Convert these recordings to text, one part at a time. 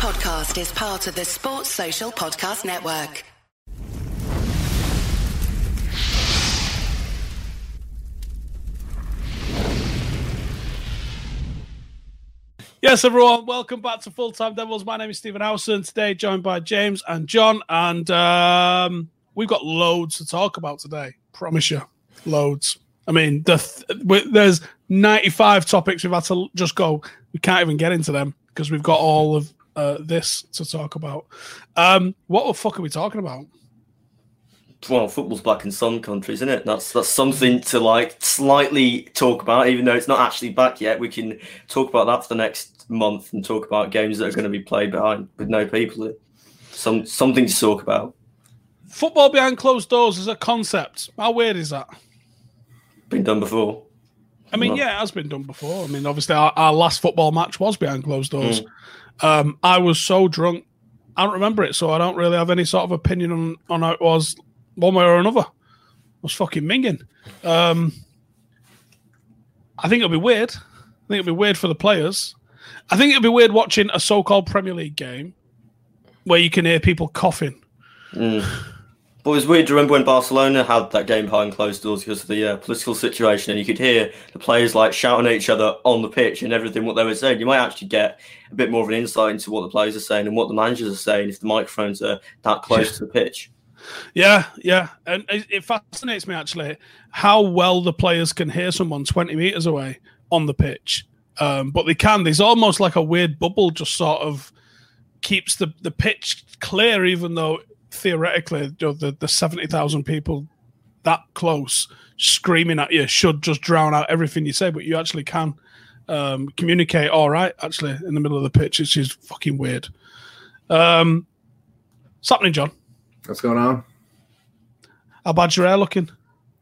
podcast is part of the Sports Social Podcast Network. Yes, everyone, welcome back to Full Time Devils. My name is Stephen Howson. Today, joined by James and John, and um, we've got loads to talk about today. Promise you, loads. I mean, the th- there's 95 topics we've had to just go. We can't even get into them because we've got all of uh, this to talk about. Um, what the fuck are we talking about? well, football's back in some countries, isn't it? That's that's something to like slightly talk about, even though it's not actually back yet. We can talk about that for the next month and talk about games that are going to be played behind with no people. Some something to talk about. Football behind closed doors is a concept. How weird is that? Been done before. I mean, yeah, it has been done before. I mean, obviously, our, our last football match was behind closed doors. Mm. Um, I was so drunk, I don't remember it, so I don't really have any sort of opinion on, on how it was one way or another. I was fucking minging. Um, I think it'll be weird. I think it'll be weird for the players. I think it'll be weird watching a so-called Premier League game where you can hear people coughing. Mm. But it was weird to remember when Barcelona had that game behind closed doors because of the uh, political situation, and you could hear the players like shouting at each other on the pitch and everything what they were saying. You might actually get a bit more of an insight into what the players are saying and what the managers are saying if the microphones are that close to the pitch. Yeah, yeah, and it fascinates me actually how well the players can hear someone twenty meters away on the pitch. Um, but they can. There's almost like a weird bubble, just sort of keeps the the pitch clear, even though theoretically you know, the the seventy thousand people that close screaming at you should just drown out everything you say. But you actually can um, communicate all right. Actually, in the middle of the pitch, it's just fucking weird. Um, what's happening, John? What's going on? How bad's your hair looking?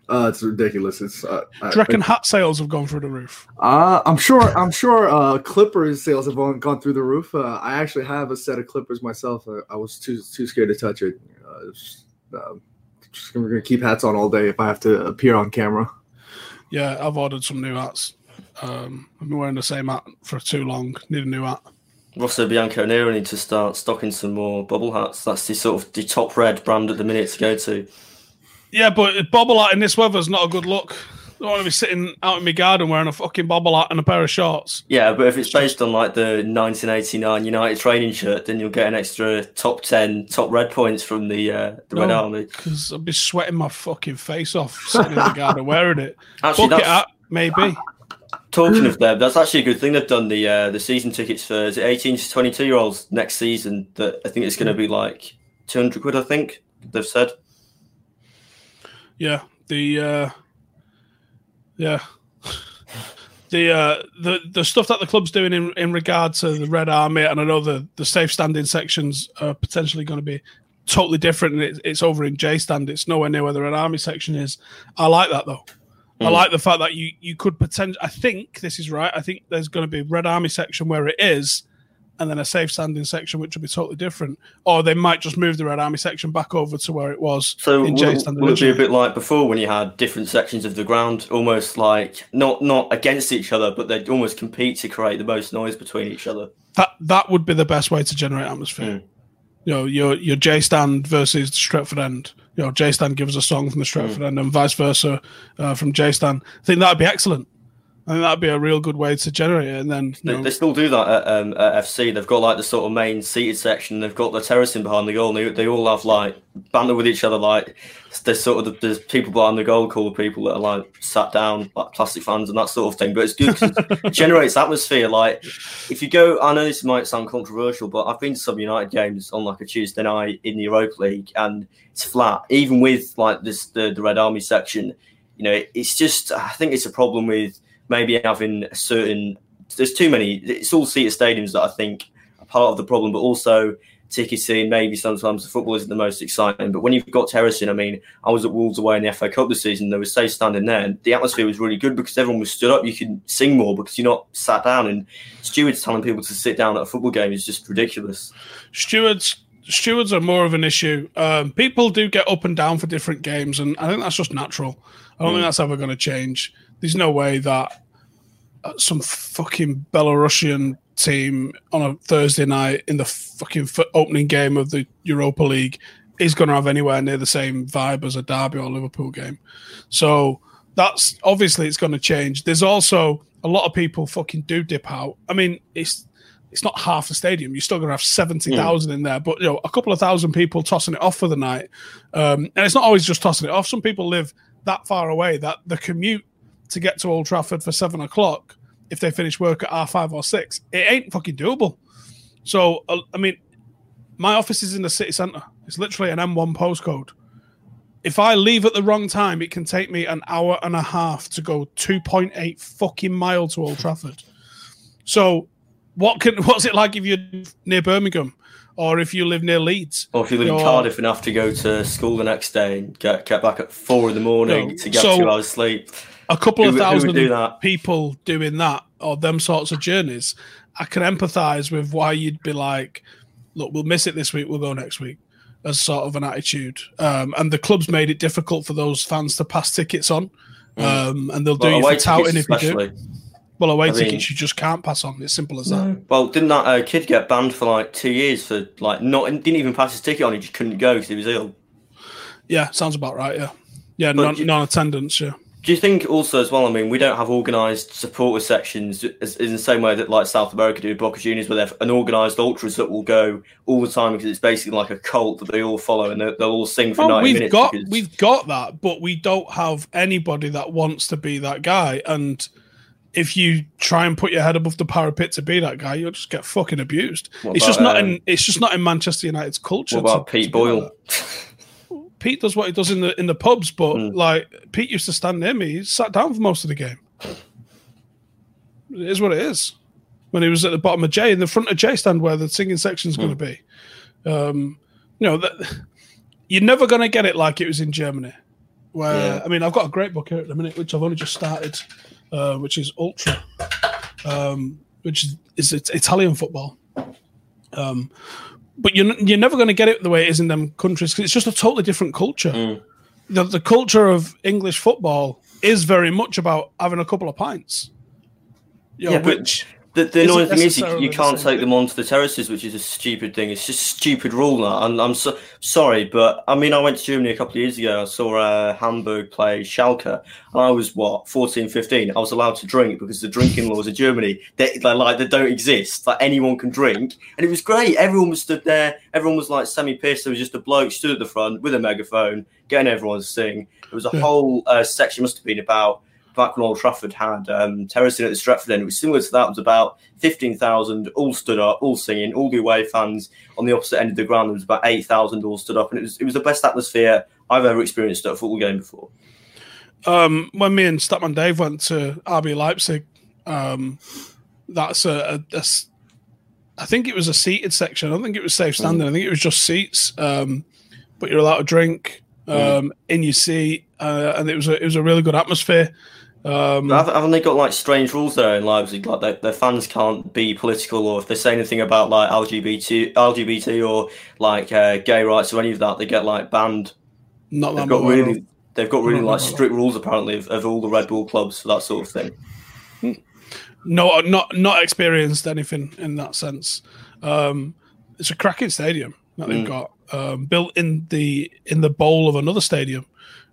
Uh, it's ridiculous. It's. Uh, Do you reckon I, hat sales have gone through the roof? Uh, I'm sure. I'm sure. Uh, Clippers sales have gone gone through the roof. Uh, I actually have a set of Clippers myself. Uh, I was too too scared to touch it. Uh, just, uh, just gonna, gonna keep hats on all day if I have to appear on camera. Yeah, I've ordered some new hats. Um, I've been wearing the same hat for too long. Need a new hat. Rosso Bianco Nero need to start stocking some more bubble hats. That's the sort of the top red brand at the minute to go to. Yeah, but bobble hat in this weather is not a good look. I don't want to be sitting out in my garden wearing a fucking bobble hat and a pair of shorts. Yeah, but if it's based on like the 1989 United training shirt, then you'll get an extra top 10 top red points from the uh, the no, Red Army. Because I'll be sweating my fucking face off sitting in the garden wearing it. Actually, Bucket hat, maybe. Talking of them, that's actually a good thing they've done the uh, the season tickets for is it 18 to 22 year olds next season. That I think it's going to be like 200 quid. I think they've said. Yeah, the uh, yeah. the uh, the the stuff that the club's doing in, in regard to the Red Army, and I know the the safe standing sections are potentially going to be totally different, and it, it's over in J stand. It's nowhere near where the Red Army section is. I like that though. Mm. I like the fact that you you could potentially. I think this is right. I think there's going to be Red Army section where it is, and then a safe standing section, which will be totally different. Or they might just move the Red Army section back over to where it was. So in will, will it would be a bit like before when you had different sections of the ground, almost like not not against each other, but they'd almost compete to create the most noise between each other. That that would be the best way to generate atmosphere. Mm. You know, your your J stand versus Stretford End. You know, J stand gives a song from the Stretford mm. End, and vice versa uh, from J stand. I think that would be excellent. I think that'd be a real good way to generate it. And then they, they, still do that at, um, at, FC. They've got like the sort of main seated section. They've got the terracing behind the goal. And they, they all have like banter with each other. Like there's sort of the, there's people behind the goal called people that are like sat down, like plastic fans and that sort of thing. But it's good because it generates atmosphere. Like if you go, I know this might sound controversial, but I've been to some United games on like a Tuesday night in the Europa League, and it's flat. Even with like this the, the Red Army section, you know, it's just I think it's a problem with maybe having a certain. There's too many. It's all seated stadiums that I think are part of the problem, but also ticketing. Maybe sometimes the football isn't the most exciting, but when you've got terracing, I mean, I was at Wolves away in the FA Cup this season. There was safe standing there, and the atmosphere was really good because everyone was stood up. You could sing more because you're not sat down. And stewards telling people to sit down at a football game is just ridiculous. Stewards stewards are more of an issue. Um, people do get up and down for different games, and I think that's just natural. I don't mm. think that's ever going to change. There's no way that uh, some fucking Belarusian team on a Thursday night in the fucking opening game of the Europa League is going to have anywhere near the same vibe as a Derby or Liverpool game. So that's obviously it's going to change. There's also a lot of people fucking do dip out. I mean, it's it's not half the stadium. You're still going to have seventy thousand in there, but you know, a couple of thousand people tossing it off for the night. Um, and it's not always just tossing it off. Some people live that far away that the commute to get to Old Trafford for seven o'clock, if they finish work at R five or six, it ain't fucking doable. So, uh, I mean, my office is in the city centre. It's literally an M1 postcode. If I leave at the wrong time, it can take me an hour and a half to go 2.8 fucking mile to Old Trafford. So, what can what's it like if you're near Birmingham, or if you live near Leeds, or if you live in You're- Cardiff and have to go to school the next day and get get back at four in the morning No, to get so- two hours sleep. A couple of who thousand do people doing that or them sorts of journeys, I can empathise with why you'd be like, look, we'll miss it this week, we'll go next week, as sort of an attitude. Um, and the club's made it difficult for those fans to pass tickets on. Um, and they'll do. Well, you for touting if you do. Well, away I mean- tickets you just can't pass on. It's simple as that. Well, didn't that uh, kid get banned for like two years for like not didn't even pass his ticket on? He just couldn't go because he was ill. Yeah, sounds about right. Yeah, yeah, But non, you- non-attendance. Yeah, Do you think also as well? I mean, we don't have organised supporter sections as, in the same way that like South America do with Boca Juniors, where they have an organised ultras that will go all the time because it's basically like a cult that they all follow and they'll, they'll all sing for Well, ninety we've minutes. got because- we've got that, but we don't have anybody that wants to be that guy. And if you try and put your head above the parapet to be that guy, you'll just get fucking abused. What it's just not um, in it's just not in Manchester United's culture. What about to- Pete to Boyle? Pete does what he does in the in the pubs, but Hmm. like Pete used to stand near me. He sat down for most of the game. It is what it is. When he was at the bottom of J, in the front of J stand where the singing section's going to be, um, you know that you're never going to get it like it was in Germany. Where Yeah. I mean, I've got a great book here at the minute, which I've only just started, uh, which is Ultra, um, which is, is it's Italian football. Um, but you're you're never going to get it the way it is in them countries because it's just a totally different culture. Mm. The the culture of English football is very much about having a couple of pints. You know, Yeah, which The, the annoying thing is you, you can't take them onto the terraces, which is a stupid thing. It's just a stupid rule now. And I'm so, sorry, but I mean, I went to Germany a couple of years ago. I saw uh, Hamburg play Schalke, and I was what 14, 15. I was allowed to drink because the drinking laws of Germany they, they like they don't exist. Like anyone can drink, and it was great. Everyone was stood there. Everyone was like semi pissed. There was just a bloke stood at the front with a megaphone, getting everyone to sing. There was a Yeah. whole uh, section must have been about back when Old Trafford had um, terracing at the Stretford end. It was similar to that. It was about 15,000 all stood up, all singing, all the away fans on the opposite end of the ground. There was about 8,000 all stood up. And it was, it was the best atmosphere I've ever experienced at a football game before. um, when me and Statman Dave went to RB Leipzig, um, that's a, a, a I think it was a seated section. I don't think it was safe standing. I think it was just seats. Um, but you're allowed to drink um, in your seat, uh, and it was a it was a really good atmosphere. Um, Haven't, they got like strange rules there in Leipzig? Like their, their fans can't be political, or if they say anything about like LGBT, LGBT or like uh, gay rights or any of that, they get like banned. not that They've got really, they've got really like strict rules apparently of, of all the Red Bull clubs for that sort of thing. no, not not experienced anything in that sense. Um, it's a cracking stadium that they've Mm. got um, built in the in the bowl of another stadium.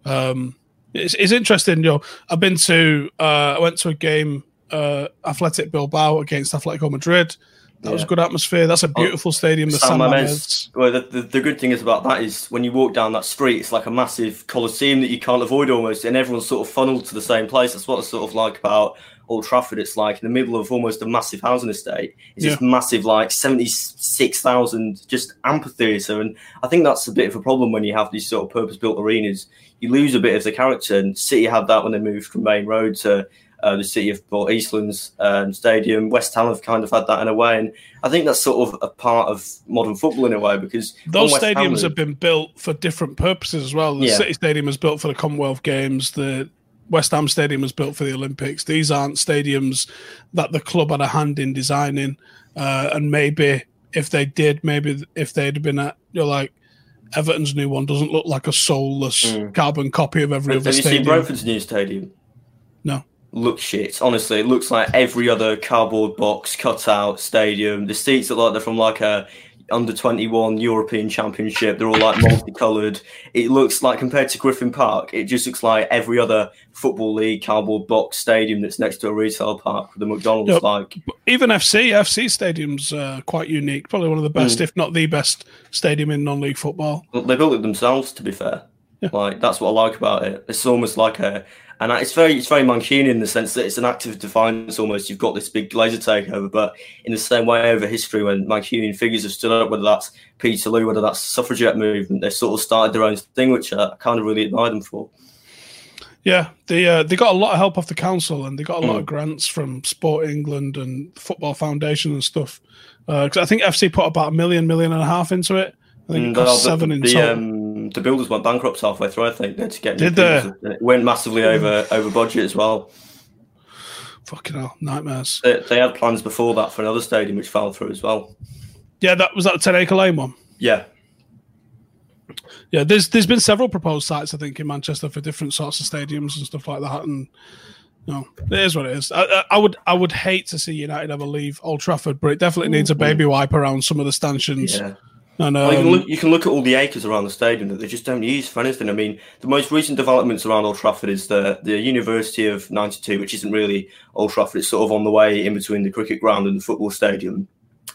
Um, it's, it's interesting. You know, I've been to uh, I went to a game uh, Athletic Bilbao against Atletico Madrid. That was a good atmosphere. That's a beautiful stadium. The San. Mamés. Well, the, the, the good thing is about that is when you walk down that street, it's like a massive coliseum that you can't avoid almost, and everyone's sort of funneled to the same place. That's what I sort of like about Old Trafford. It's like in the middle of almost a massive housing estate. It's this massive, like seventy six thousand just amphitheatre, and I think that's a bit of a problem when you have these sort of purpose built arenas. You lose a bit of the character, and City had that when they moved from Maine Road to. Uh, the city of well, Eastlands um, Stadium, West Ham have kind of had that in a way, and I think that's sort of a part of modern football in a way because Those stadiums have been built for different purposes as well. The Yeah. City Stadium was built for the Commonwealth Games. The West Ham Stadium was built for the Olympics. These aren't stadiums that the club had a hand in designing. Uh, and maybe if they did, maybe if they'd been at, you're like Everton's new one doesn't look like a soulless Mm. carbon copy of every Have other you seen stadium. Brentford's new stadium? No. looks shit. Honestly, it looks like every other cardboard box cut out stadium. The seats look like they're from like a under 21 European Championship. They're all like multicolored. It looks like compared to Griffin Park, it just looks like every other football league cardboard box stadium that's next to a retail park with a McDonald's. Yep. Like Even FC, FC stadium's uh, quite unique. Probably one of the best, Mm. if not the best, stadium in non-league football. They built it themselves. To be fair, Yeah. like that's what I like about it. It's almost like a, and it's very, it's very Mancunian in the sense that it's an act of defiance. Almost, you've got this big Glazer takeover, but in the same way over history, when Mancunian figures have stood up, whether that's Peterloo, whether that's suffragette movement, they sort of started their own thing, which I kind of really admire them for. Yeah, they uh, they got a lot of help off the council, and they got a lot Mm. of grants from Sport England and Football Foundation and stuff. Because I think FC put about a million, million and a half into it. I think it cost uh, seven in the, total. um, the builders went bankrupt halfway through. I think they had to get Did they? It went massively over over budget as well. Fucking hell, nightmares. They, they had plans before that for another stadium, which fell through as well. Yeah, that was that ten acre lane one. Yeah, Yeah, there's there's been several proposed sites I think in Manchester for different sorts of stadiums and stuff like that. And no, it is what it is. I, I, I would I would hate to see United ever leave Old Trafford, but it definitely needs a baby wipe around some of the stanchions. yeah. And Well, you, can um, look, you can look at all the acres around the stadium that they just don't use for anything. I mean, the most recent developments around Old Trafford is the the University of '92, which isn't really Old Trafford. It's sort of on the way in between the cricket ground and the football stadium.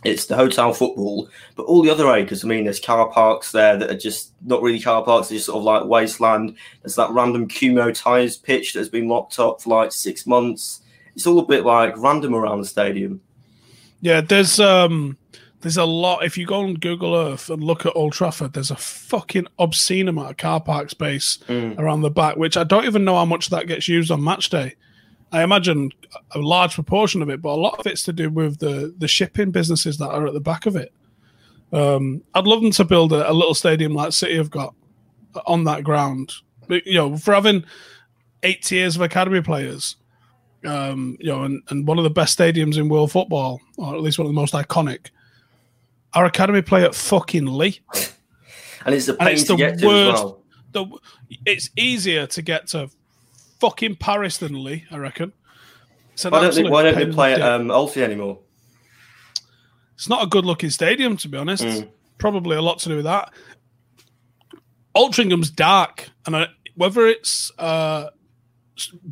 It's the hotel football, but all the other acres. I mean, there's car parks there that are just not really car parks. They're just sort of like wasteland. There's that random Kumho tires pitch that has been locked up for like six months. It's all a bit like random around the stadium. yeah, there's um there's a lot. If you go on Google Earth and look at Old Trafford, there's a fucking obscene amount of car park space Mm. around the back, which I don't even know how much that gets used on match day. I imagine a large proportion of it, but a lot of it's to do with the the shipping businesses that are at the back of it. Um, I'd love them to build a, a little stadium like City have got on that ground. But, you know, for having eight tiers of academy players, um, you know, and, and one of the best stadiums in world football, or at least one of the most iconic. Our academy play at fucking Leigh. And it's And pain it's to the get to as well. the it's easier to get to fucking Paris than Leigh, I reckon. Why don't they, why don't they play at um, Alfie anymore? It's not a good looking stadium, to be honest. Mm. Probably a lot to do with that. Altrincham's dark, and I, whether it's uh,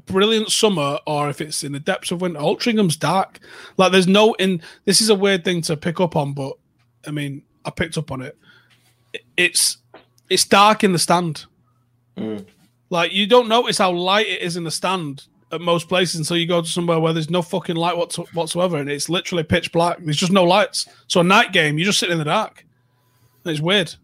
brilliant summer or if it's in the depths of winter, Altrincham's dark. Like there's no in. This is a weird thing to pick up on, but I mean, I picked up on it. It- It's it's dark in the stand. Mm. Like you don't notice how light it is in the stand at most places until you go to somewhere where there's no fucking light whatsoever, and it's literally pitch black. There's just no lights. So a night game, you're just sit in the dark. It's weird.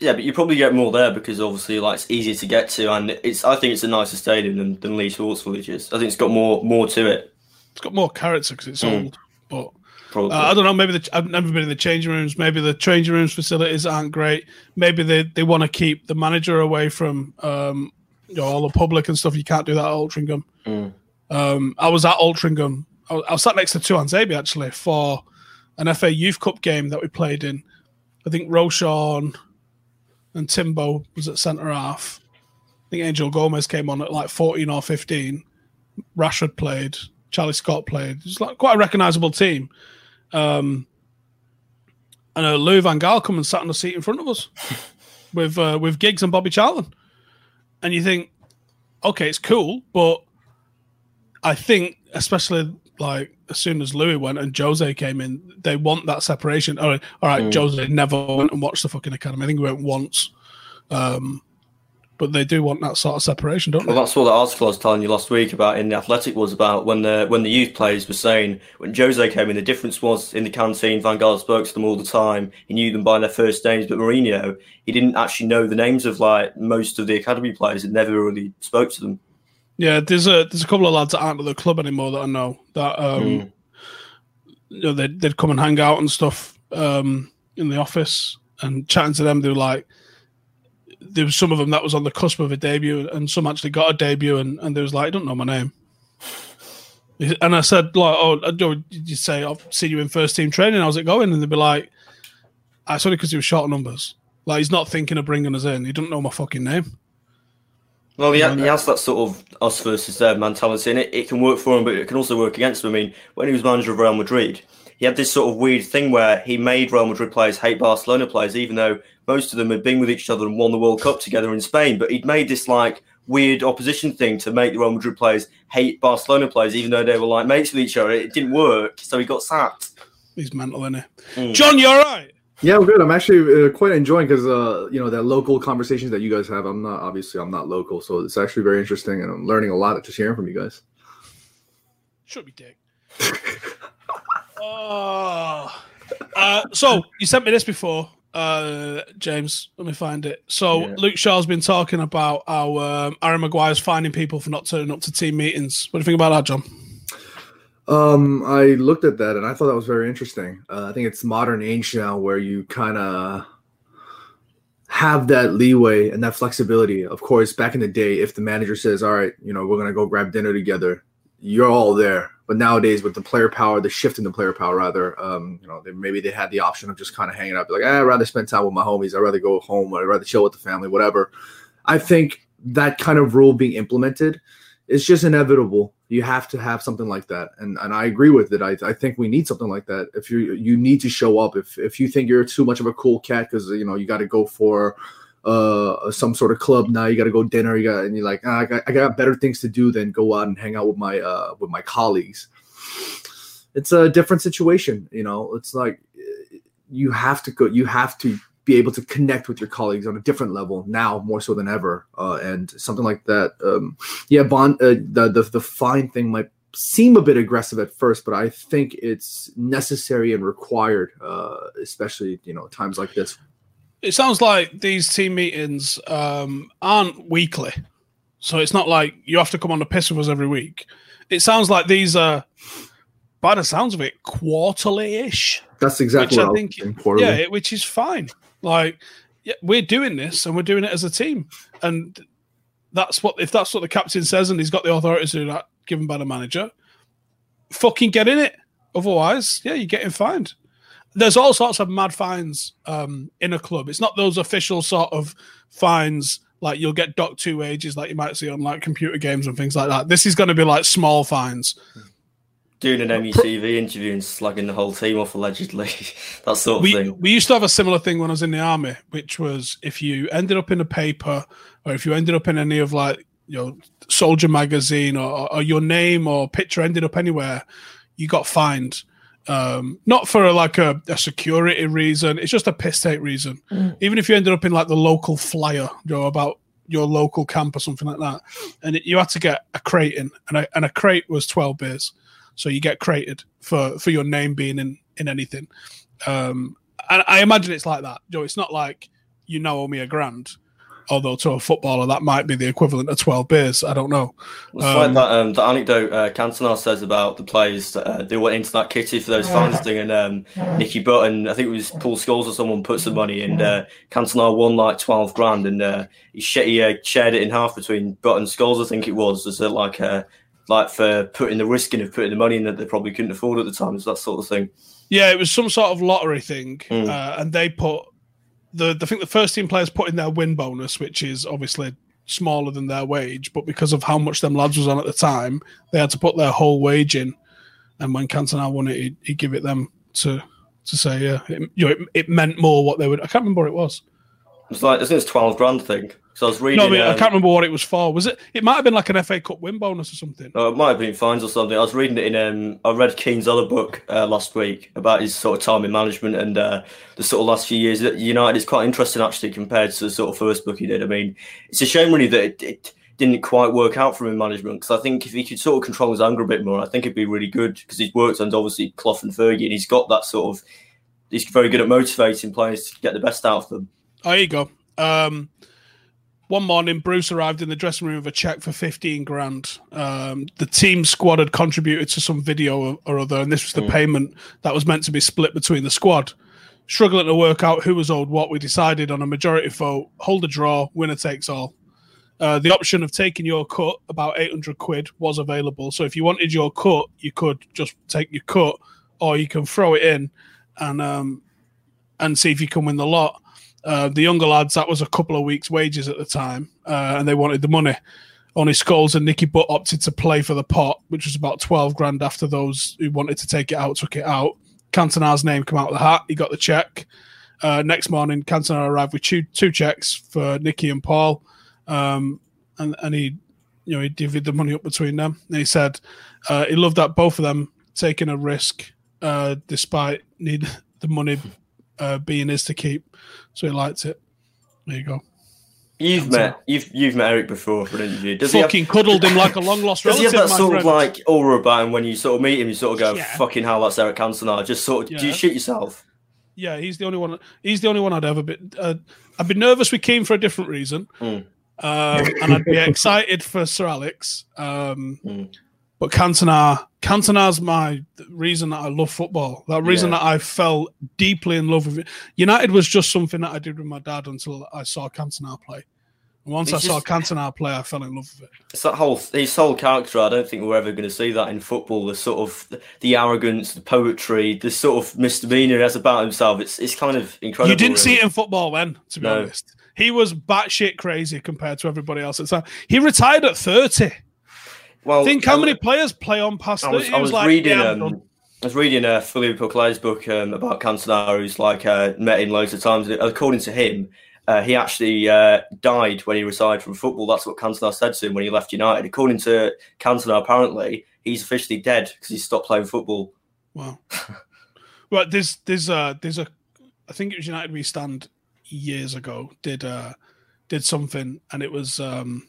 Yeah, but you probably get more there because obviously, like, it's easier to get to, and it's. I think it's a nicer stadium than, than Leigh Sports Village is. I think it's got more more to it. It's got more character because it's Mm. old. But Probably. uh, I don't know. Maybe the, I've never been in the changing rooms. Maybe the changing rooms facilities aren't great. Maybe they, they want to keep the manager away from um, you know all the public and stuff. You can't do that at Altrincham. Mm. Um, I was at Altrincham. I was, I was sat next to Tuanzebe actually for an FA Youth Cup game that we played in. I think Roshan and Timbo was at centre half. I think Angel Gomes came on at like 14 or 15. Rashford played. Charlie Scott played. It's like quite a recognisable team. Um, and uh, Louis Van Gaal come and sat on the seat in front of us with uh, with Giggs and Bobby Charlton. And you think, okay, it's cool, but I think especially like as soon as Louis went and Jose came in, they want that separation. All right, all right Jose never went and watched the fucking academy. I think he went once. Um, but they do want that sort of separation, don't Well, they? Well, that's what the article I was telling you last week about in the Athletic was about when the when the youth players were saying when Jose came in, the difference was in the canteen. Van Gaal spoke to them all the time. He knew them by their first names, but Mourinho, he didn't actually know the names of like most of the academy players. He never really spoke to them. Yeah, there's a there's a couple of lads that aren't at the club anymore that I know that um, Mm. you know they'd, they'd come and hang out and stuff um, in the office and chatting to them. They were like, there was some of them that was on the cusp of a debut, and some actually got a debut, and, and they was like, I don't know my name. And I said, like, oh, I don't- did you say I've seen you in first team training? How's it going? And they'd be like, I saw it because he was short of numbers. Like he's not thinking of bringing us in. He doesn't know my fucking name. Well, he, he has that sort of us versus them mentality, and it, it can work for him, but it can also work against him. I mean, when he was manager of Real Madrid, he had this sort of weird thing where he made Real Madrid players hate Barcelona players, even though most of them had been with each other and won the World Cup together in Spain. But he'd made this like weird opposition thing to make the Real Madrid players hate Barcelona players, even though they were like mates with each other. It didn't work, so he got sacked. He's mental, isn't he? Mm. John, you're all right? Yeah, I'm good. I'm actually uh, quite enjoying because uh, you know that local conversations that you guys have. I'm not obviously I'm not local, so it's actually very interesting, and I'm learning a lot just hearing from you guys. Should be dick. oh, uh, so you sent me this before, uh, James. Let me find it. So yeah. Luke Shaw's been talking about how um, Harry Maguire's finding people for not turning up to team meetings. What do you think about that, John? Um, I looked at that and I thought that was very interesting. Uh, I think it's modern age now where you kind of have that leeway and that flexibility. Of course, back in the day, if the manager says, "All right, you know, we're gonna go grab dinner together," you're all there. But nowadays, with the player power, the shift in the player power, rather, um, you know, they, maybe they had the option of just kind of hanging out, like, eh, I'd rather spend time with my homies. I'd rather go home. I'd rather chill with the family, whatever. I think that kind of rule being implemented is just inevitable you have to have something like that and and i agree with it i, I think we need something like that if you you need to show up if if you think you're too much of a cool cat because you know you got to go for uh some sort of club now you got to go dinner you got and you're like ah, I, got, I got better things to do than go out and hang out with my uh with my colleagues. It's a different situation you know? It's like you have to go you have to be able to connect with your colleagues on a different level now more so than ever uh, and something like that um, yeah bond uh, the, the the fine thing might seem a bit aggressive at first but i think it's necessary and required uh, especially you know times like this it sounds like these team meetings um, aren't weekly so it's not like you have to come on the piss with us every week it sounds like these are by the sounds of it quarterly-ish that's exactly what I, I think. Yeah, which is fine. Like, yeah, we're doing this and we're doing it as a team. And that's what, if that's what the captain says and he's got the authority to do that given by the manager, fucking get in it. Otherwise, yeah, you're getting fined. There's all sorts of mad fines um, in a club. It's not those official sort of fines like you'll get docked two wages like you might see on like computer games and things like that. This is going to be like small fines doing an MUTV interview and slugging the whole team off allegedly. that sort of we, thing. We used to have a similar thing when I was in the army, which was if you ended up in a paper or if you ended up in any of like you know soldier magazine or, or your name or picture ended up anywhere, you got fined. Um, not for a, like a, a, security reason, it's just a piss take reason. Mm. Even if you ended up in like the local flyer, you know, about your local camp or something like that, and it, you had to get a crate in, and a, and a crate was twelve beers so you get created for for your name being in in anything. Um, and I imagine it's like that. You know, it's not like you know owe me a grand. Although to a footballer that might be the equivalent of twelve beers. I don't know. It's um, like that um, the anecdote uh, Cantona says about the players uh, they went into that kitty for those fans thing, and um, Nicky Butt, I think it was Paul Scholes or someone put some money, and uh, Cantona won like twelve grand, and uh, he, sh- he uh, shared it in half between Butt and Scholes. I think it was as a, like a like for putting the risk in of putting the money in that they probably couldn't afford at the time. Is that sort of thing? Yeah, it was some sort of lottery thing, mm. uh, and they put the. I think the first team players put in their win bonus, which is obviously smaller than their wage, but because of how much them lads was on at the time, they had to put their whole wage in. And when Cantona won it, he'd give it them to to say, yeah, it, you know, it, it meant more what they would. I can't remember what it was. It's like I think it's twelve grand thing. So I was reading. No, I, mean, um, I can't remember what it was for. Was it? It might have been like an FA Cup win bonus or something. No, it might have been fines or something. I was reading it in. Um, I read Keane's other book uh, last week about his sort of time in management and uh, the sort of last few years at United. It's quite interesting actually compared to the sort of first book he did. I mean, it's a shame really that it, it didn't quite work out for him in management because I think if he could sort of control his anger a bit more, I think it'd be really good because he's worked under obviously Clough and Fergie and he's got that sort of. He's very good at motivating players to get the best out of them. Oh, there you go. Um, one morning, Bruce arrived in the dressing room with a check for 15 grand. Um, the team squad had contributed to some video or, or other, and this was the mm. payment that was meant to be split between the squad. Struggling to work out who was owed what, we decided on a majority vote hold a draw, winner takes all. Uh, the option of taking your cut, about 800 quid, was available. So if you wanted your cut, you could just take your cut, or you can throw it in and um, and see if you can win the lot. Uh, the younger lads, that was a couple of weeks' wages at the time, uh, and they wanted the money. Only Scholes and Nicky Butt opted to play for the pot, which was about 12 grand after those who wanted to take it out took it out. Cantona's name came out of the hat. He got the check. Uh, next morning, Cantona arrived with two, two checks for Nicky and Paul. Um, and, and he, you know, he divvied the money up between them. And he said uh, he loved that both of them taking a risk uh, despite need the money uh, being his to keep. So he liked it. There you go. You've met you've you've met Eric before for an interview. Does Fucking have, cuddled him like a long lost relative. Does he have that sort friend? of like aura about him when you sort of meet him? You sort of go, Yeah. "Fucking hell, that's Eric Cantona." Just sort of, Yeah. do you shit yourself? Yeah, he's the only one. He's the only one I'd ever be. Uh, I'd be nervous with Keane for a different reason, Mm. um, and I'd be excited for Sir Alex. Um, Mm. But Cantona, Cantona's my reason that I love football. That reason Yeah. that I fell deeply in love with it. United was just something that I did with my dad until I saw Cantona play. And once It's I saw just- Cantona play, I fell in love with it. It's that whole his whole character. I don't think we're ever going to see that in football. The sort of the arrogance, the poetry, the sort of misdemeanor he has about himself. It's it's kind of incredible. You didn't see it in football then, to be No. honest. He was batshit crazy compared to everybody else at the time. He retired at 30. Well, Think how I- many players play on past I was, I He was like, reading. yeah, um. I was reading uh, Philippe Auclair's book um, about Cantona, who's like uh, met him loads of times. According to him, uh, he actually uh, died when he retired from football. That's what Cantona said to him when he left United. According to Cantona, apparently he's officially dead because he stopped playing football. Wow. well, there's there's uh there's a I think it was United We Stand years ago did uh did something and it was um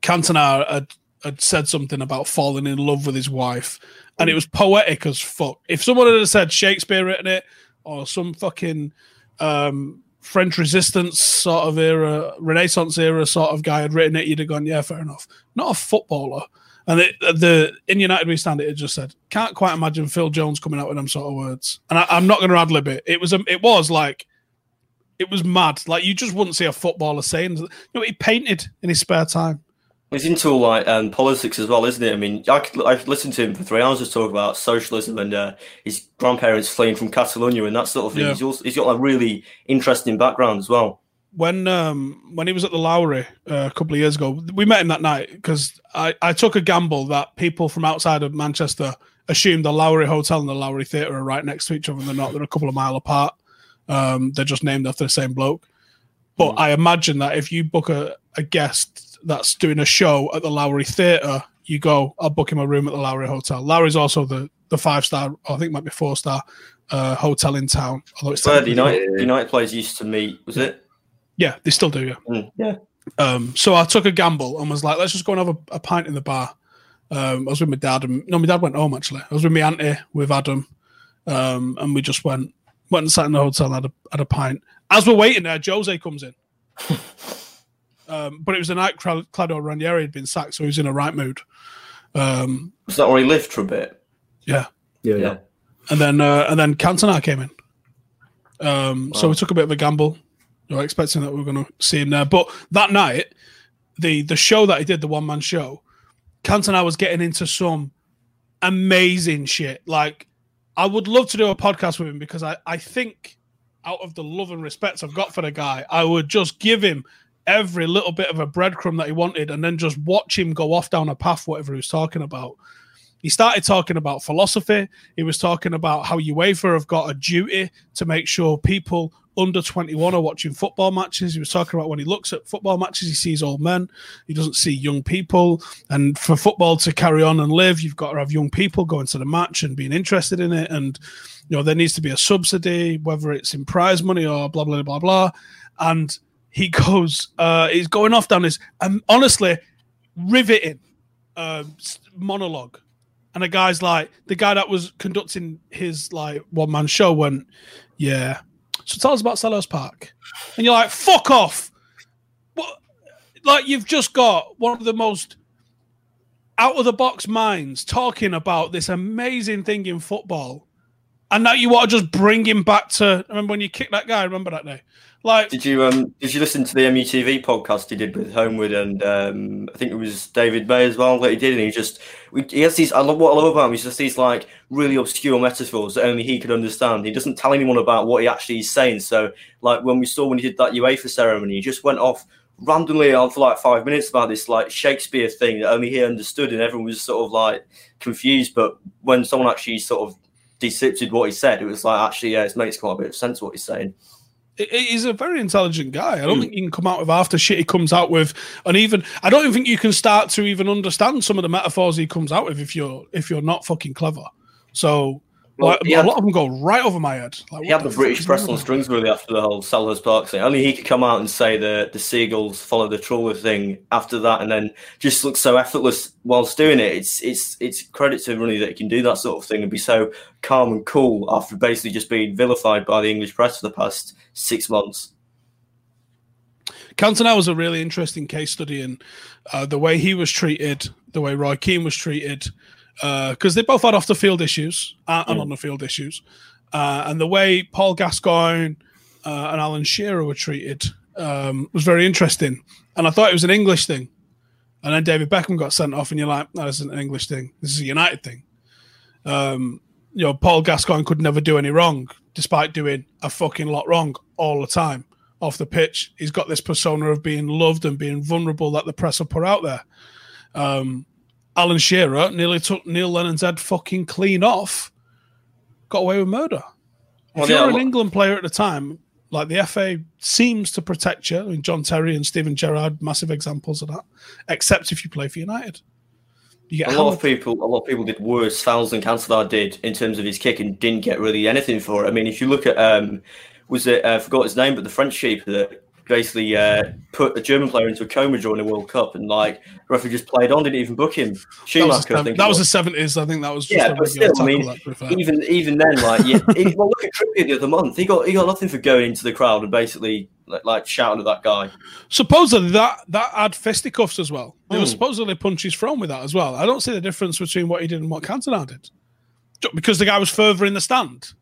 Cantona had, had said something about falling in love with his wife and it was poetic as fuck. If someone had said Shakespeare written it or some fucking um French resistance sort of era, Renaissance era sort of guy had written it, you'd have gone, yeah, fair enough. Not a footballer. And it, the in United We Stand, it just said, can't quite imagine Phil Jones coming out with them sort of words. And I, I'm not going to ad lib it. It was, a, it was like, it was mad. Like you just wouldn't see a footballer saying, you know, he painted in his spare time. He's into all like um, politics as well, isn't it? I mean, I could, I could listen to him for three hours just talk about socialism and uh, his grandparents fleeing from Catalonia and that sort of thing. Yeah. He's, also, he's got a really interesting background as well. when um when he was at the Lowry uh, a couple of years ago, we met him that night because I I took a gamble that people from outside of Manchester assumed the Lowry Hotel and the Lowry Theatre are right next to each other, and they're not. They're a couple of mile apart. Um, they're just named after the same bloke. But I imagine that if you book a, a guest that's doing a show at the Lowry Theatre, you go, I'll book him a room at the Lowry Hotel. Lowry's also the the five star, I think it might be four star uh, hotel in town. Although it's the technically- United, United players used to meet, was it? yeah, they still do. Yeah. Mm, yeah. Um, so I took a gamble and was like, let's just go and have a, a pint in the bar. Um, I was with my dad and no, my dad went home actually. I was with my auntie with Adam, um, and we just went went and sat in the hotel and had a, had a pint. As we're waiting there, Jose comes in. um, but it was the night Claudio Ranieri had been sacked, so he was in a right mood. Um, Was that where he lived for a bit? yeah, Yeah, Yeah. and then uh, and then Cantona came in. Um, So we took a bit of a gamble, you know, expecting that we were going to see him there. But that night, the the show that he did, the one man show, Cantona was getting into some amazing shit. Like, I would love to do a podcast with him because I I think out of the love and respect I've got for the guy, I would just give him every little bit of a breadcrumb that he wanted, and then just watch him go off down a path, whatever he was talking about. He started talking about philosophy. He was talking about how UEFA have got a duty to make sure people under 21 are watching football matches. He was talking about when he looks at football matches, he sees old men. He doesn't see young people. And for football to carry on and live, you've got to have young people going to the match and being interested in it. And, you know, there needs to be a subsidy, whether it's in prize money or blah, blah, blah, blah. And he goes, uh, he's going off down this, and honestly, riveting uh, monologue. And the guy's like, the guy that was conducting his like one man show went, yeah. So tell us about Selhurst Park. And you're like, fuck off. What? Like you've just got one of the most out of the box minds talking about this amazing thing in football. And now you want to just bring him back to. Remember when you kicked that guy? Remember that day? Like, did you um did you listen to the MUTV podcast he did with Homewood and um I think it was David May as well that he did and he just he has these I love what I love about him he's just these like really obscure metaphors that only he could understand. He doesn't tell anyone about what he actually is saying. So like when we saw when he did that UEFA ceremony, he just went off randomly on for like five minutes about this like Shakespeare thing that only he understood and everyone was sort of like confused. But when someone actually sort of decrypted what he said, it was like actually yeah, it makes quite a bit of sense what he's saying he's a very intelligent guy. I don't mm. think you can come out with half the shit he comes out with, and even I don't even think you can start to even understand some of the metaphors he comes out with if you're if you're not fucking clever. So well, like, a lot of them go right over my head. Like, he had the, the British press on strings really after the whole Selhurst Park thing. Only he could come out and say the the seagulls follow the trawler thing after that, and then just look so effortless whilst doing it. It's it's it's credit to Rooney that he can do that sort of thing and be so calm and cool after basically just being vilified by the English press for the past six months. Cantona was a really interesting case study in uh, the way he was treated, the way Roy Keane was treated because uh, they both had off the field issues uh, and mm. on the field issues. Uh, and the way Paul Gascoigne uh, and Alan Shearer were treated um, was very interesting. And I thought it was an English thing. And then David Beckham got sent off, and you're like, no, this isn't an English thing. This is a United thing. Um, you know, Paul Gascoigne could never do any wrong, despite doing a fucking lot wrong all the time off the pitch. He's got this persona of being loved and being vulnerable that the press will put out there. Um, Alan Shearer nearly took Neil Lennon's head fucking clean off, got away with murder. Well, if you're an England player at the time, like the FA seems to protect you. I mean, John Terry and Steven Gerrard, massive examples of that. Except if you play for United, you get a lot of people. A lot of people did worse fouls than Cantona did in terms of his kick and didn't get really anything for it. I mean, if you look at, um, was it? Uh, I forgot his name, but the French keeper that basically uh, put a German player into a coma during the World Cup, and like the referee just played on, didn't even book him. Schumacher, that was, that was the seventies. I think that was yeah, but still, I mean, even even then, like yeah, well, look at Trippier the other month. He got he got nothing for going into the crowd and basically like, like shouting at that guy. Supposedly that that had fisticuffs as well. There mm. was supposedly punches thrown with that as well. I don't see the difference between what he did and what Cantona did, because the guy was further in the stand.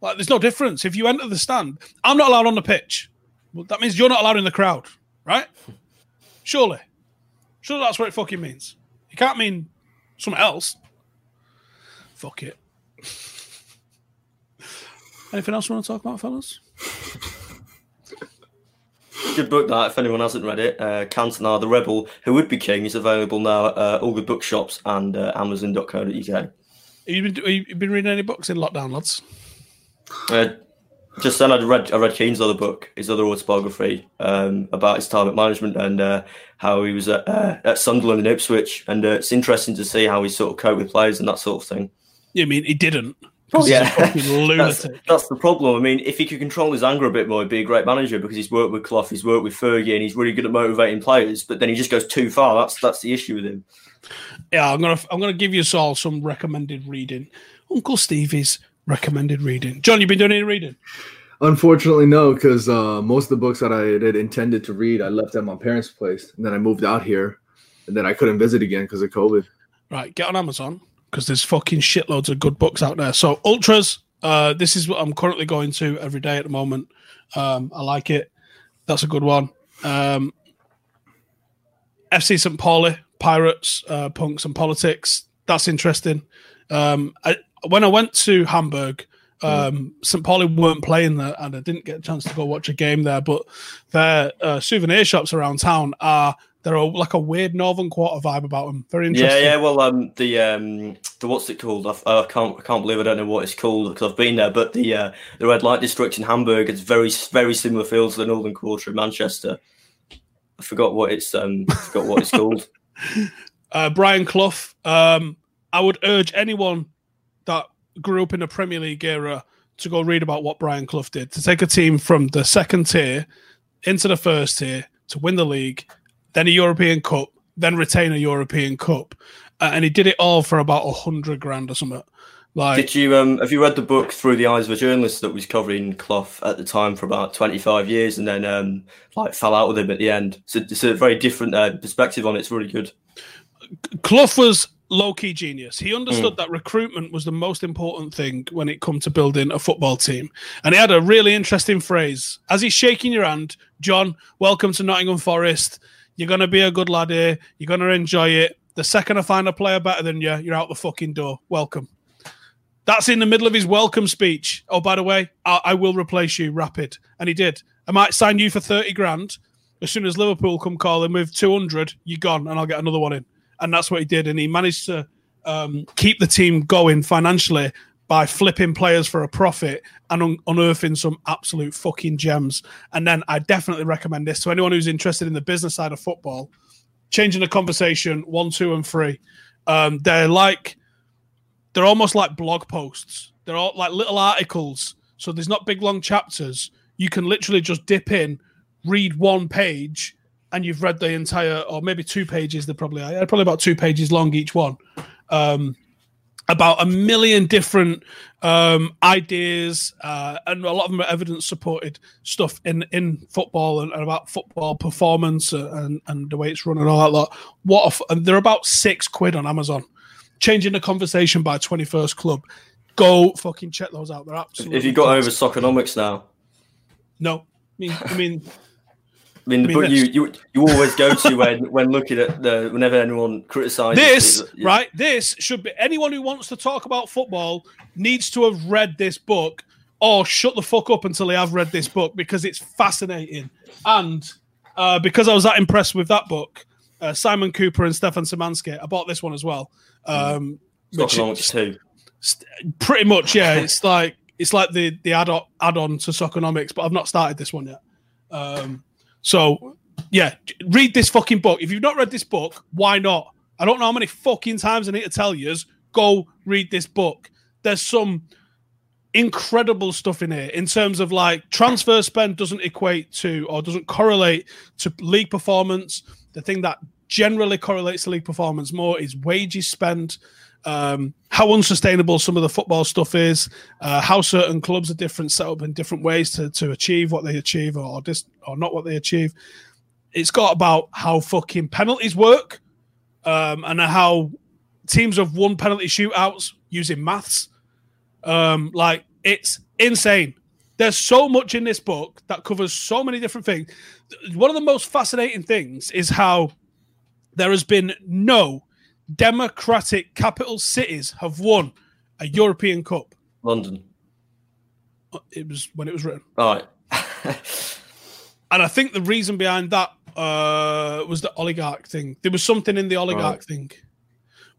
Like, there's no difference. If you enter the stand, I'm not allowed on the pitch. Well, that means you're not allowed in the crowd, right? Surely. Surely that's what it fucking means. You can't mean something else. Fuck it. Anything else you want to talk about, fellas? Good book that if anyone hasn't read it. Uh, Cantona, the Rebel Who Would Be King is available now at uh, all good bookshops and uh, Amazon.co.uk. Have you been, have you been reading any books in lockdown, lads? Uh, just then, I read I read Keane's other book, his other autobiography um, about his time at management and uh, how he was at, uh, at Sunderland and Ipswich, and uh, it's interesting to see how he sort of coped with players and that sort of thing. Yeah, I mean, he didn't. Oh, yeah, that's, that's, the problem. I mean, if he could control his anger a bit more, he'd be a great manager because he's worked with Clough, he's worked with Fergie, and he's really good at motivating players. But then he just goes too far. That's that's the issue with him. Yeah, I'm gonna I'm gonna give you all some recommended reading. Uncle Stevie's recommended reading. John, you've been doing any reading? Unfortunately, no, because uh, most of the books that I had intended to read, I left at my parents' place, and then I moved out here, and then I couldn't visit again because of COVID. Right, get on Amazon because there's fucking shitloads of good books out there. So ultras, uh, this is what I'm currently going to every day at the moment. Um, I like it. That's a good one. Um, FC St. Pauli, Pirates, uh, Punks and Politics. That's interesting. Um, I, when I went to Hamburg, um, St. Pauli weren't playing there, and I didn't get a chance to go watch a game there. But their uh, souvenir shops around town are they're like a weird northern quarter vibe about them. Very interesting. Yeah, yeah. Well, um, the um, the what's it called? I, I can't I can't believe I don't know what it's called because I've been there. But the uh, the red light district in Hamburg is very very similar feel to the northern quarter in Manchester. I forgot what it's um I forgot what it's called. Uh, Brian Clough. Um, I would urge anyone that grew up in the Premier League era to go read about what Brian Clough did to take a team from the second tier into the first tier to win the league, then a European Cup, then retain a European Cup, uh, and he did it all for about a hundred grand or something. Like, did you um have you read the book through the eyes of a journalist that was covering Clough at the time for about twenty five years and then um like fell out with him at the end? So it's a very different uh, perspective on it. It's really good. Clough was low key genius. He understood mm. that recruitment was the most important thing when it come to building a football team. And he had a really interesting phrase. As he's shaking your hand, John, welcome to Nottingham Forest. You're gonna be a good lad here. You're gonna enjoy it. The second I find a player better than you, you're out the fucking door. Welcome. That's in the middle of his welcome speech. Oh, by the way, I, I will replace you, rapid. And he did. I might sign you for 30 grand. As soon as Liverpool come calling with 200, you're gone, and I'll get another one in and that's what he did. And he managed to um, keep the team going financially by flipping players for a profit and un- unearthing some absolute fucking gems. And then I definitely recommend this to anyone who's interested in the business side of football. Changing the conversation one, two, and three. Um, they're like they're almost like blog posts. They're all like little articles. So there's not big long chapters. You can literally just dip in, read one page, and you've read the entire, or maybe two pages. They're probably are probably about two pages long each one. Um, about a million different um, ideas, uh, and a lot of them are evidence supported stuff in in football and, and about football performance and, and the way it's run and all that lot. What a f- and they're about six quid on Amazon. Changing the conversation by Twenty First Club. Go fucking check those out. They're absolutely. If you got over Soccernomics now, no, I mean, I mean I mean, the I mean, book you, you you always go to when when looking at the whenever anyone criticizes this it, right this should be anyone who wants to talk about football needs to have read this book or shut the fuck up until they have read this book because it's fascinating. And uh, because i was that impressed with that book uh, simon Kuper and stefan szymanski i bought this one as well um, which Soccernomics too. st- pretty much yeah it's like it's like the the add-on add-on to Soccernomics, but i've not started this one yet. Um, so yeah read this fucking book. If you've not read this book why not? I don't know how many fucking times i need to tell you go read this book. There's some incredible stuff in here in terms of like transfer spend doesn't equate to or doesn't correlate to league performance. The thing that generally correlates to league performance more is wages spent um, how unsustainable some of the football stuff is, uh, how certain clubs are different, set up in different ways to, to achieve what they achieve or or, dis- or not what they achieve. It's got about how fucking penalties work um, and how teams have won penalty shootouts using maths. Um, like it's insane. There's so much in this book that covers so many different things. One of the most fascinating things is how there has been no democratic capital cities have won a European Cup. London. It was when it was written, All right. and I think the reason behind that uh, was the oligarch thing. There was something in the oligarch Right. thing,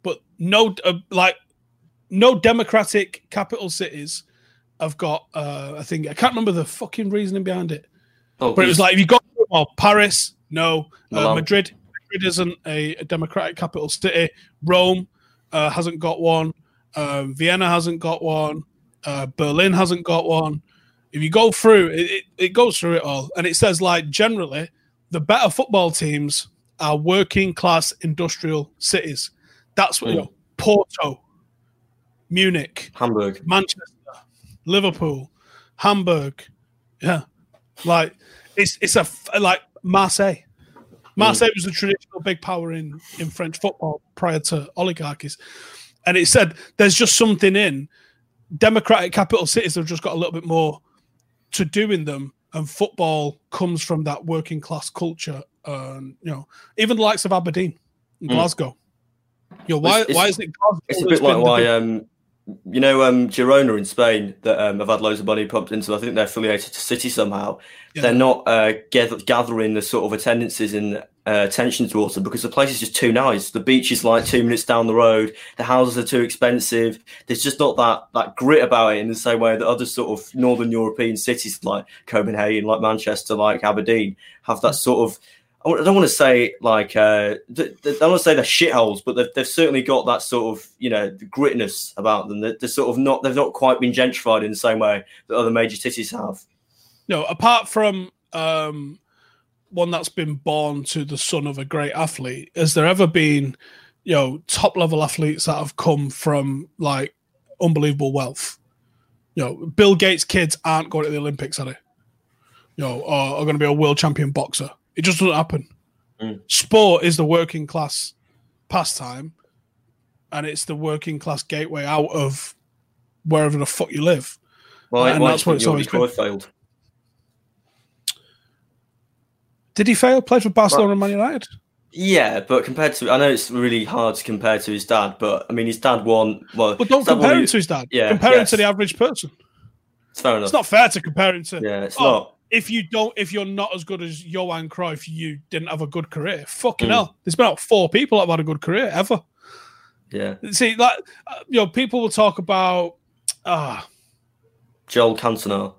but no, uh, like no democratic capital cities have got. Uh, I think I can't remember the fucking reasoning behind it. oh, But it was like if you got well, Paris, no. Uh, Madrid, Madrid isn't a, a democratic capital city. Rome uh, hasn't got one. Um, Vienna hasn't got one. Uh, Berlin hasn't got one. If you go through, it, it, it goes through it all, and it says like generally the better football teams are working class industrial cities. That's what you Mm. know, Porto, Munich, Hamburg. Manchester, Liverpool, Hamburg. Yeah, like it's it's a, like Marseille. Marseille was the traditional big power in in French football prior to oligarchies, and it said there's just something in democratic capital cities have just got a little bit more to do in them, and football comes from that working class culture. And you know, even the likes of Aberdeen, and Mm. Glasgow. You know, why It's- why is it Glasgow? It's a bit like why, big- um, you know, um, Girona in Spain that um, have had loads of money pumped into. I think they're affiliated to City somehow. Yeah. They're not uh, gather- gathering the sort of attendances and uh, attention towards them because the place is just too nice. The beach is like two minutes down the road. The houses are too expensive. There's just not that that grit about it in the same way that other sort of northern European cities like Copenhagen, like Manchester, like Aberdeen have that sort of. I don't want to say like uh, I don't want to say they're shitholes, but they've, they've certainly got that sort of you know grittiness about them. They're, they're sort of not they've not quite been gentrified in the same way that other major cities have. no, apart from um, one that's been born to the son of a great athlete, has there ever been, you know, top level athletes that have come from like unbelievable wealth? You know, Bill Gates' kids aren't going to the Olympics, are they? You know, are going to be a world champion boxer. It just doesn't happen. Mm. Sport is the working class pastime. and it's the working class gateway out of wherever the fuck you live. Why, And that's what it's always been. Failed? Did he fail? Played for Barcelona and Man United? Yeah, but compared to, I know it's really hard to compare to his dad, but I mean, his dad won. Well, But don't compare him to his dad. Yeah, compare him to the average person. It's fair enough. It's not fair to compare him to. yeah, it's Oh, not. If you don't, if you're not as good as Johan Cruyff, you didn't have a good career. Fucking Mm. hell, there's been about four people that have had a good career ever. Yeah, See, like uh, you know, people will talk about. Ah, Joel Cantona,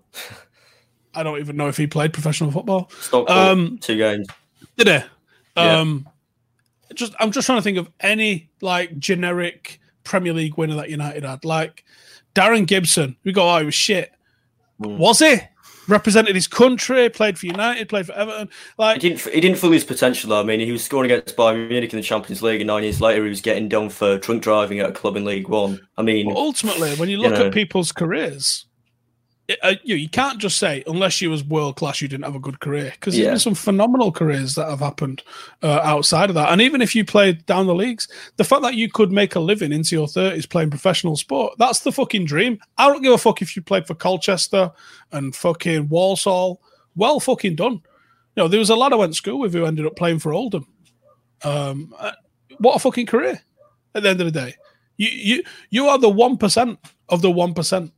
I don't even know if he played professional football. Stockport, Um, two games. Did he? Yeah. Um, just I'm just trying to think of any like generic Premier League winner that United had. Like Darren Gibson. We go, oh, he was shit. Mm. Was he? Represented his country, played for United, played for Everton. Like He didn't. He didn't fully his potential. though. I mean, he was scoring against Bayern Munich in the Champions League, and nine years later, he was getting done for drunk driving at a club in League One. I mean, ultimately, when you You look know. at people's careers, uh, you you can't just say unless you was world class, you didn't have a good career because there's been some phenomenal careers that have happened uh, outside of that. And even if you played down the leagues, the fact that you could make a living into your thirties playing professional sport, that's the fucking dream. I don't give a fuck if you played for Colchester and fucking Walsall. Well, fucking done. You know, there was a lad I went to school with who ended up playing for Oldham. Um, uh, what a fucking career! At the end of the day, you you you are the one percent of the one percent,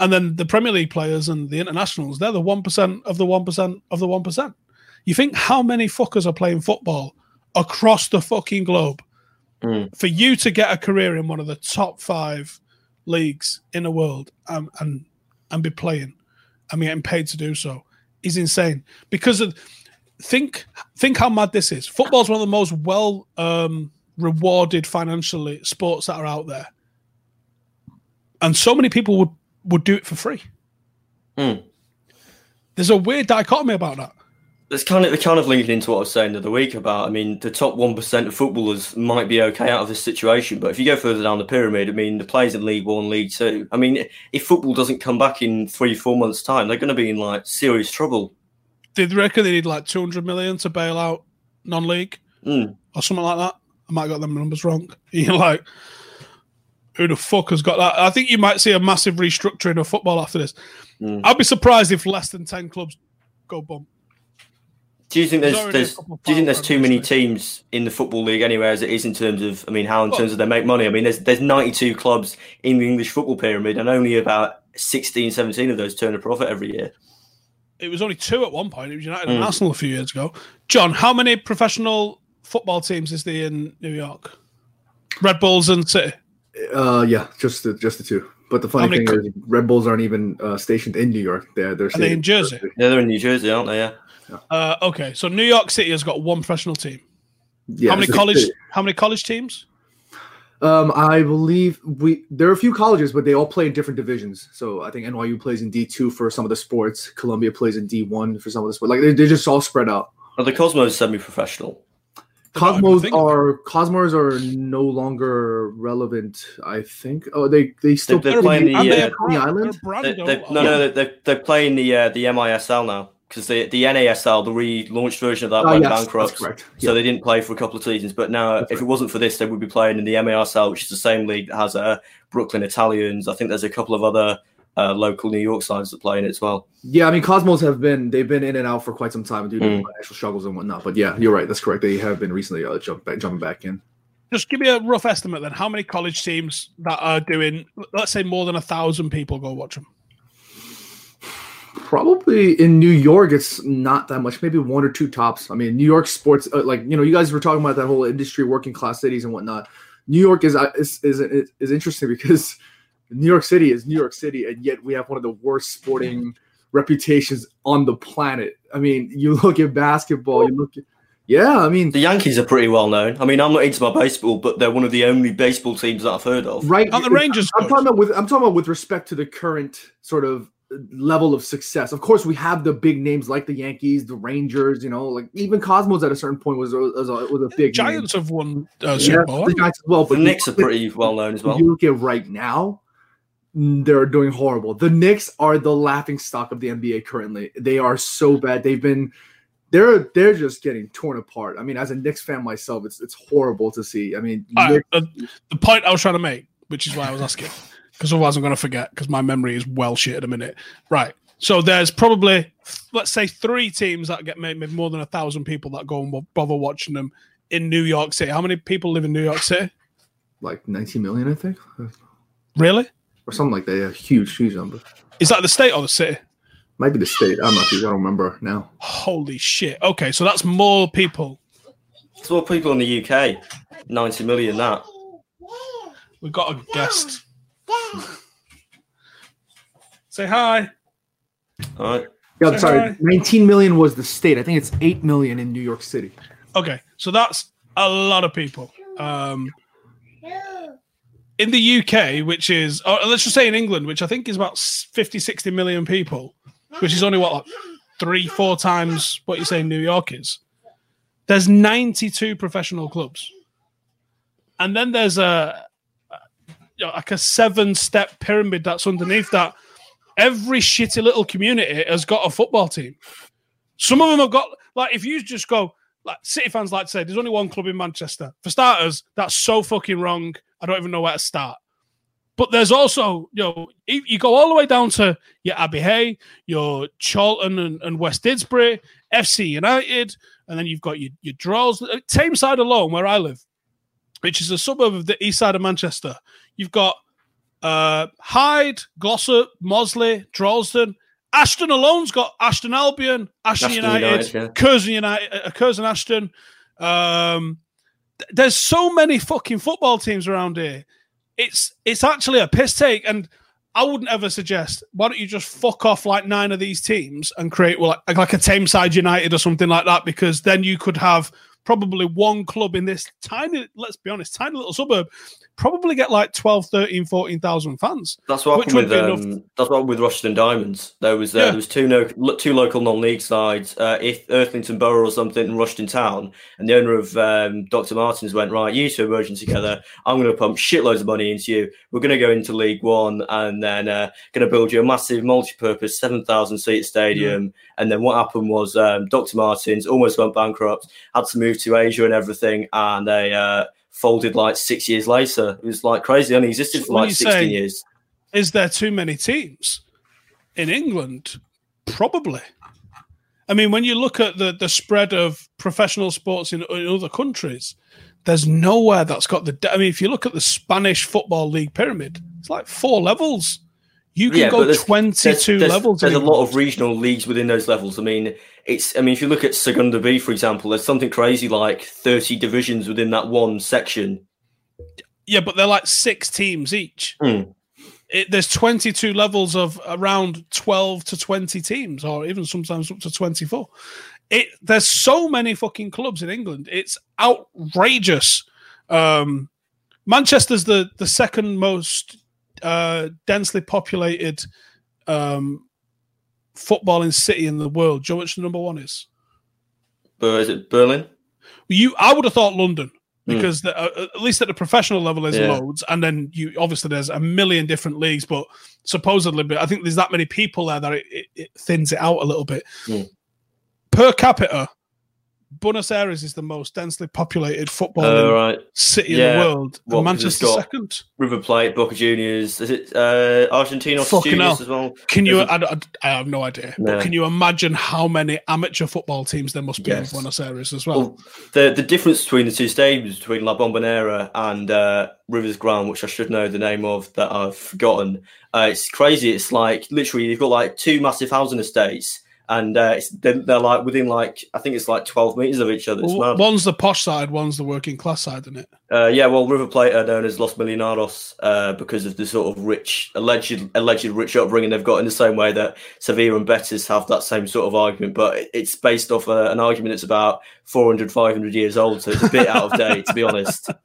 and then the Premier League players and the internationals they're the one percent of the one percent of the one percent. You think how many fuckers are playing football across the fucking globe Mm. for you to get a career in one of the top five leagues in the world and and, and be playing and be getting paid to do so is insane because of think think how mad this is. Football is one of the most well um, rewarded financially sports that are out there, and so many people would would do it for free. Hmm. There's a weird dichotomy about that. It's kind of kind of linking into what I was saying the other week about. I mean, the top one percent of footballers might be okay out of this situation, but if you go further down the pyramid, I mean, the players in League One, League Two. I mean, if football doesn't come back in three, four months' time, they're going to be in like serious trouble. Did you reckon they need like 200 million to bail out non-league Mm. or something like that? I might have got them numbers wrong. You're like, who the fuck has got that? I think you might see a massive restructuring of football after this. Mm. I'd be surprised if less than 10 clubs go bump. Do you think There's there's, there's do you think there's too many teams in the football league anywhere as it is in terms of I mean how in terms of they make money? I mean there's there's 92 clubs in the English football pyramid and only about 16 17 of those turn a profit every year. It was only two at one point. It was United and Mm. Arsenal a few years ago. John, how many professional football teams is there in New York? Red Bulls and City. Uh, yeah, just the just the two. But the funny many thing co- is, Red Bulls aren't even uh, stationed in New York. They're they're Are they in stationed- Jersey? Yeah, they're in New Jersey, aren't they? Yeah. Uh, okay, so New York City has got one professional team. Yeah, how many it's- college? How many college teams? Um, I believe we there are a few colleges, but they all play in different divisions. So I think NYU plays in D two for some of the sports. Columbia plays in D one for some of the sports. Like they, they're just all spread out. Are the Cosmos semi-professional? Cosmos are Cosmos are no longer relevant. I think. Oh, they they still they're play playing the, And uh, they're Coney brand- Island? they're They, no, no, they they're playing the uh, the MISL now because the the NASL, the relaunched version of that, Oh, went yes, bankrupt. that's correct. So they didn't play for a couple of seasons. But now, That's if right. it wasn't for this, they would be playing in the MASL, which is the same league that has uh, Brooklyn Italians. I think there's a couple of other uh, local New York sides that play in it as well. Yeah, I mean Cosmos have been they've been in and out for quite some time due to Mm. financial struggles and whatnot. But yeah, you're right. That's correct. They have been recently uh, jump back, jumping back in. Just give me a rough estimate then. How many college teams that are doing, let's say, more than a thousand people go watch them? Probably in New York, it's not that much. Maybe one or two tops. I mean, New York sports, uh, like you know, you guys were talking about that whole industry, working class cities and whatnot. New York is uh, is is, is, is interesting because New York City is New York City, and yet we have one of the worst sporting reputations on the planet. I mean, you look at basketball, you look at yeah. I mean, The Yankees are pretty well known. I mean, I'm not into my baseball, but they're one of the only baseball teams that I've heard of. right? Aren't the Rangers I'm good? talking about with I'm talking about with respect to the current sort of level of success. Of course, we have the big names like the Yankees, the Rangers. You know, like even Cosmos at a certain point was was a, was a big Giants have won uh, name. Super Yeah, Bowl. the Giants as well. The But Knicks are you look at- pretty well known as well. You look at right now. They're doing horrible. The Knicks are the laughing stock of the NBA currently. They are so bad. They've been they're they're just getting torn apart. I mean, as a Knicks fan myself, it's it's horrible to see. I mean, right, uh, the point I was trying to make, which is why I was asking, because otherwise I'm going to forget because my memory is well shit at a minute. Right. So there's probably, let's say, three teams that get maybe more than a thousand people that go and bother watching them in New York City. How many people live in New York City? like 19 million, I think, Really? Or something like that. Yeah, huge, huge number. Is that the state or the city? Might be the state. I'm not sure. I don't remember now. Holy shit. Okay, so that's more people. It's more people in the UK. 90 million that. We've got a guest. Say hi. All right. Yeah, I'm sorry. hi. 19 million was the state. I think it's 8 million in New York City. Okay, so that's a lot of people. Um, in the UK, which is, let's just say in England, which I think is about s- 50, 60 million people, which is only what, like three, four times what you say New York is. There's 92 professional clubs. And then there's a, like a seven step pyramid that's underneath that. Every shitty little community has got a football team. Some of them have got, like, if you just go, like City fans like to say, there's only one club in Manchester. For starters, that's so fucking wrong. I don't even know where to start. But there's also, you know, you go all the way down to your Abbey Hay, your Charlton and, and West Didsbury, FC United, and then you've got your, your draws. Tameside alone, where I live, which is a suburb of the east side of Manchester, you've got uh, Hyde, Glossop, Mossley, Droylsden. Ashton alone's got Ashton Albion, Ashton, Ashton United, United. Curzon United, uh, Curzon Ashton. Um, th- there's so many fucking football teams around here. It's it's actually a piss take, and I wouldn't ever suggest. Why don't you just fuck off like nine of these teams and create well, like, like a Tameside United or something like that? Because then you could have probably one club in this tiny, let's be honest, tiny little suburb, probably get like 12, 13, 14,000 fans. That's what happened with um, that's what with Rushden Diamonds. There was uh, Yeah. there was two no, two local non-league sides, uh, if Irthlingborough or something, and Rushden Town. And the owner of um, Dr Martens went right. You two are merging together. I'm going to pump shitloads of money into you. We're going to go into League One, and then uh, going to build you a massive multi-purpose seven thousand seat stadium. And then what happened was um, Dr Martens almost went bankrupt, had to move to Asia and everything, and they. Uh, Folded like six years later. It was like crazy. Only existed for like you 16 saying? years. Is there too many teams in England? Probably. I mean, when you look at the, the spread of professional sports in, in other countries, there's nowhere that's got the. I mean, if you look at the Spanish football league pyramid, it's like four levels. You can Yeah, go there's- 22 there's, levels. There's in a lot of regional leagues within those levels. I mean, it's. I mean, if you look at Segunda B, for example, there's something crazy like 30 divisions within that one section. Yeah, but they're like six teams each. Hmm. It, there's 22 levels of around 12 to 20 teams, or even sometimes up to 24. It there's so many fucking clubs in England. It's outrageous. Um, Manchester's the the second most uh, densely populated um, footballing city in the world. Do you know which the number one is? But is it Berlin? You, I would have thought London Hmm. because the, uh, at least at the professional level, there's Yeah. loads, and then you obviously there's a million different leagues, but supposedly, but I think there's that many people there that it, it, it thins it out a little bit. Hmm. Per capita, Buenos Aires is the most densely populated football Oh, right. city in the world, What, and 'cause it's Manchester second. River Plate, Boca Juniors. Is it uh, Argentinos Fucking Juniors hell. as well? Can you? I, I, I have no idea, but can you imagine how many amateur football teams there must be Yes. in Buenos Aires as well? Well, the the difference between the two stadiums between La Bombonera and uh, Rivers Ground, which I should know the name of that I've forgotten, uh, it's crazy. It's like literally you've got like two massive housing estates, and uh, it's, they're, they're like within like I think it's like twelve meters of each other. Well, one's the posh side, one's the working class side, isn't it? Uh, yeah, well, River Plate are known as Los Millonarios uh, because of the sort of rich, alleged, alleged rich upbringing they've got. In the same way that Sevilla and Betis have that same sort of argument, but it's based off uh, an argument that's about 400, 500 years old, so it's a bit out of date, to be honest.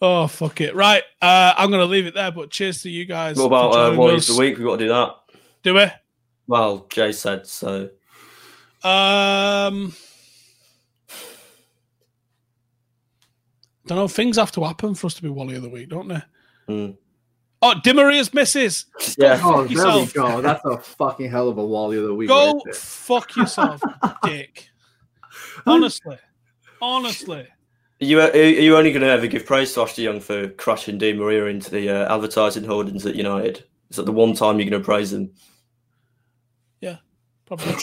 Oh fuck it! Right, uh, I'm gonna leave it there. But cheers to you guys. What about uh, Warriors of the Week? We've got to do that. Do we? Well, Jay said so. Um, don't know. Things have to happen for us to be Wally of the Week, don't they? Mm. Oh, Di Maria's misses. Yeah. Oh, Fuck there yourself. we go. That's a fucking hell of a Wally of the week. Go right fuck yourself, dick. Honestly, honestly. Are you, are you only going to ever give praise to Ashley Young for crashing Di Maria into the uh, advertising hoardings at United? Is that the one time you're going to praise them? Probably.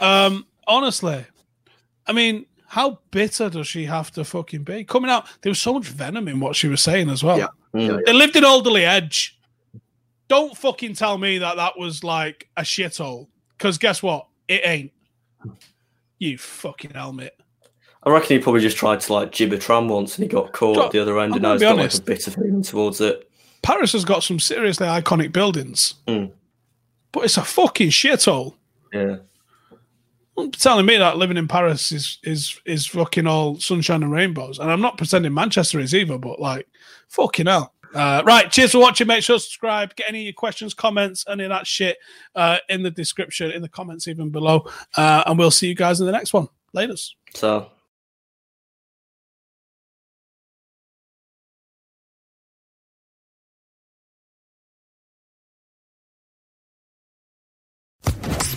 um, honestly, I mean, how bitter does she have to fucking be? Coming out, there was so much venom in what she was saying as well. Yeah. Mm. They lived in Alderley Edge. Don't fucking tell me that that was like a shithole. Because guess what? It ain't. You fucking helmet. I reckon he probably just tried to like jib a tram once and he got caught at the other end I'm and gonna now he's be got like honest. a bitter feeling towards it. Paris has got some seriously iconic buildings, Mm. But it's a fucking shithole. Yeah. Be telling me that living in Paris is is is fucking all sunshine and rainbows. And I'm not pretending Manchester is either, but like fucking hell. Uh, right, cheers for watching. Make sure to subscribe. Get any of your questions, comments, any of that shit uh, in the description, in the comments even below. Uh, and we'll see you guys in the next one. Laters. So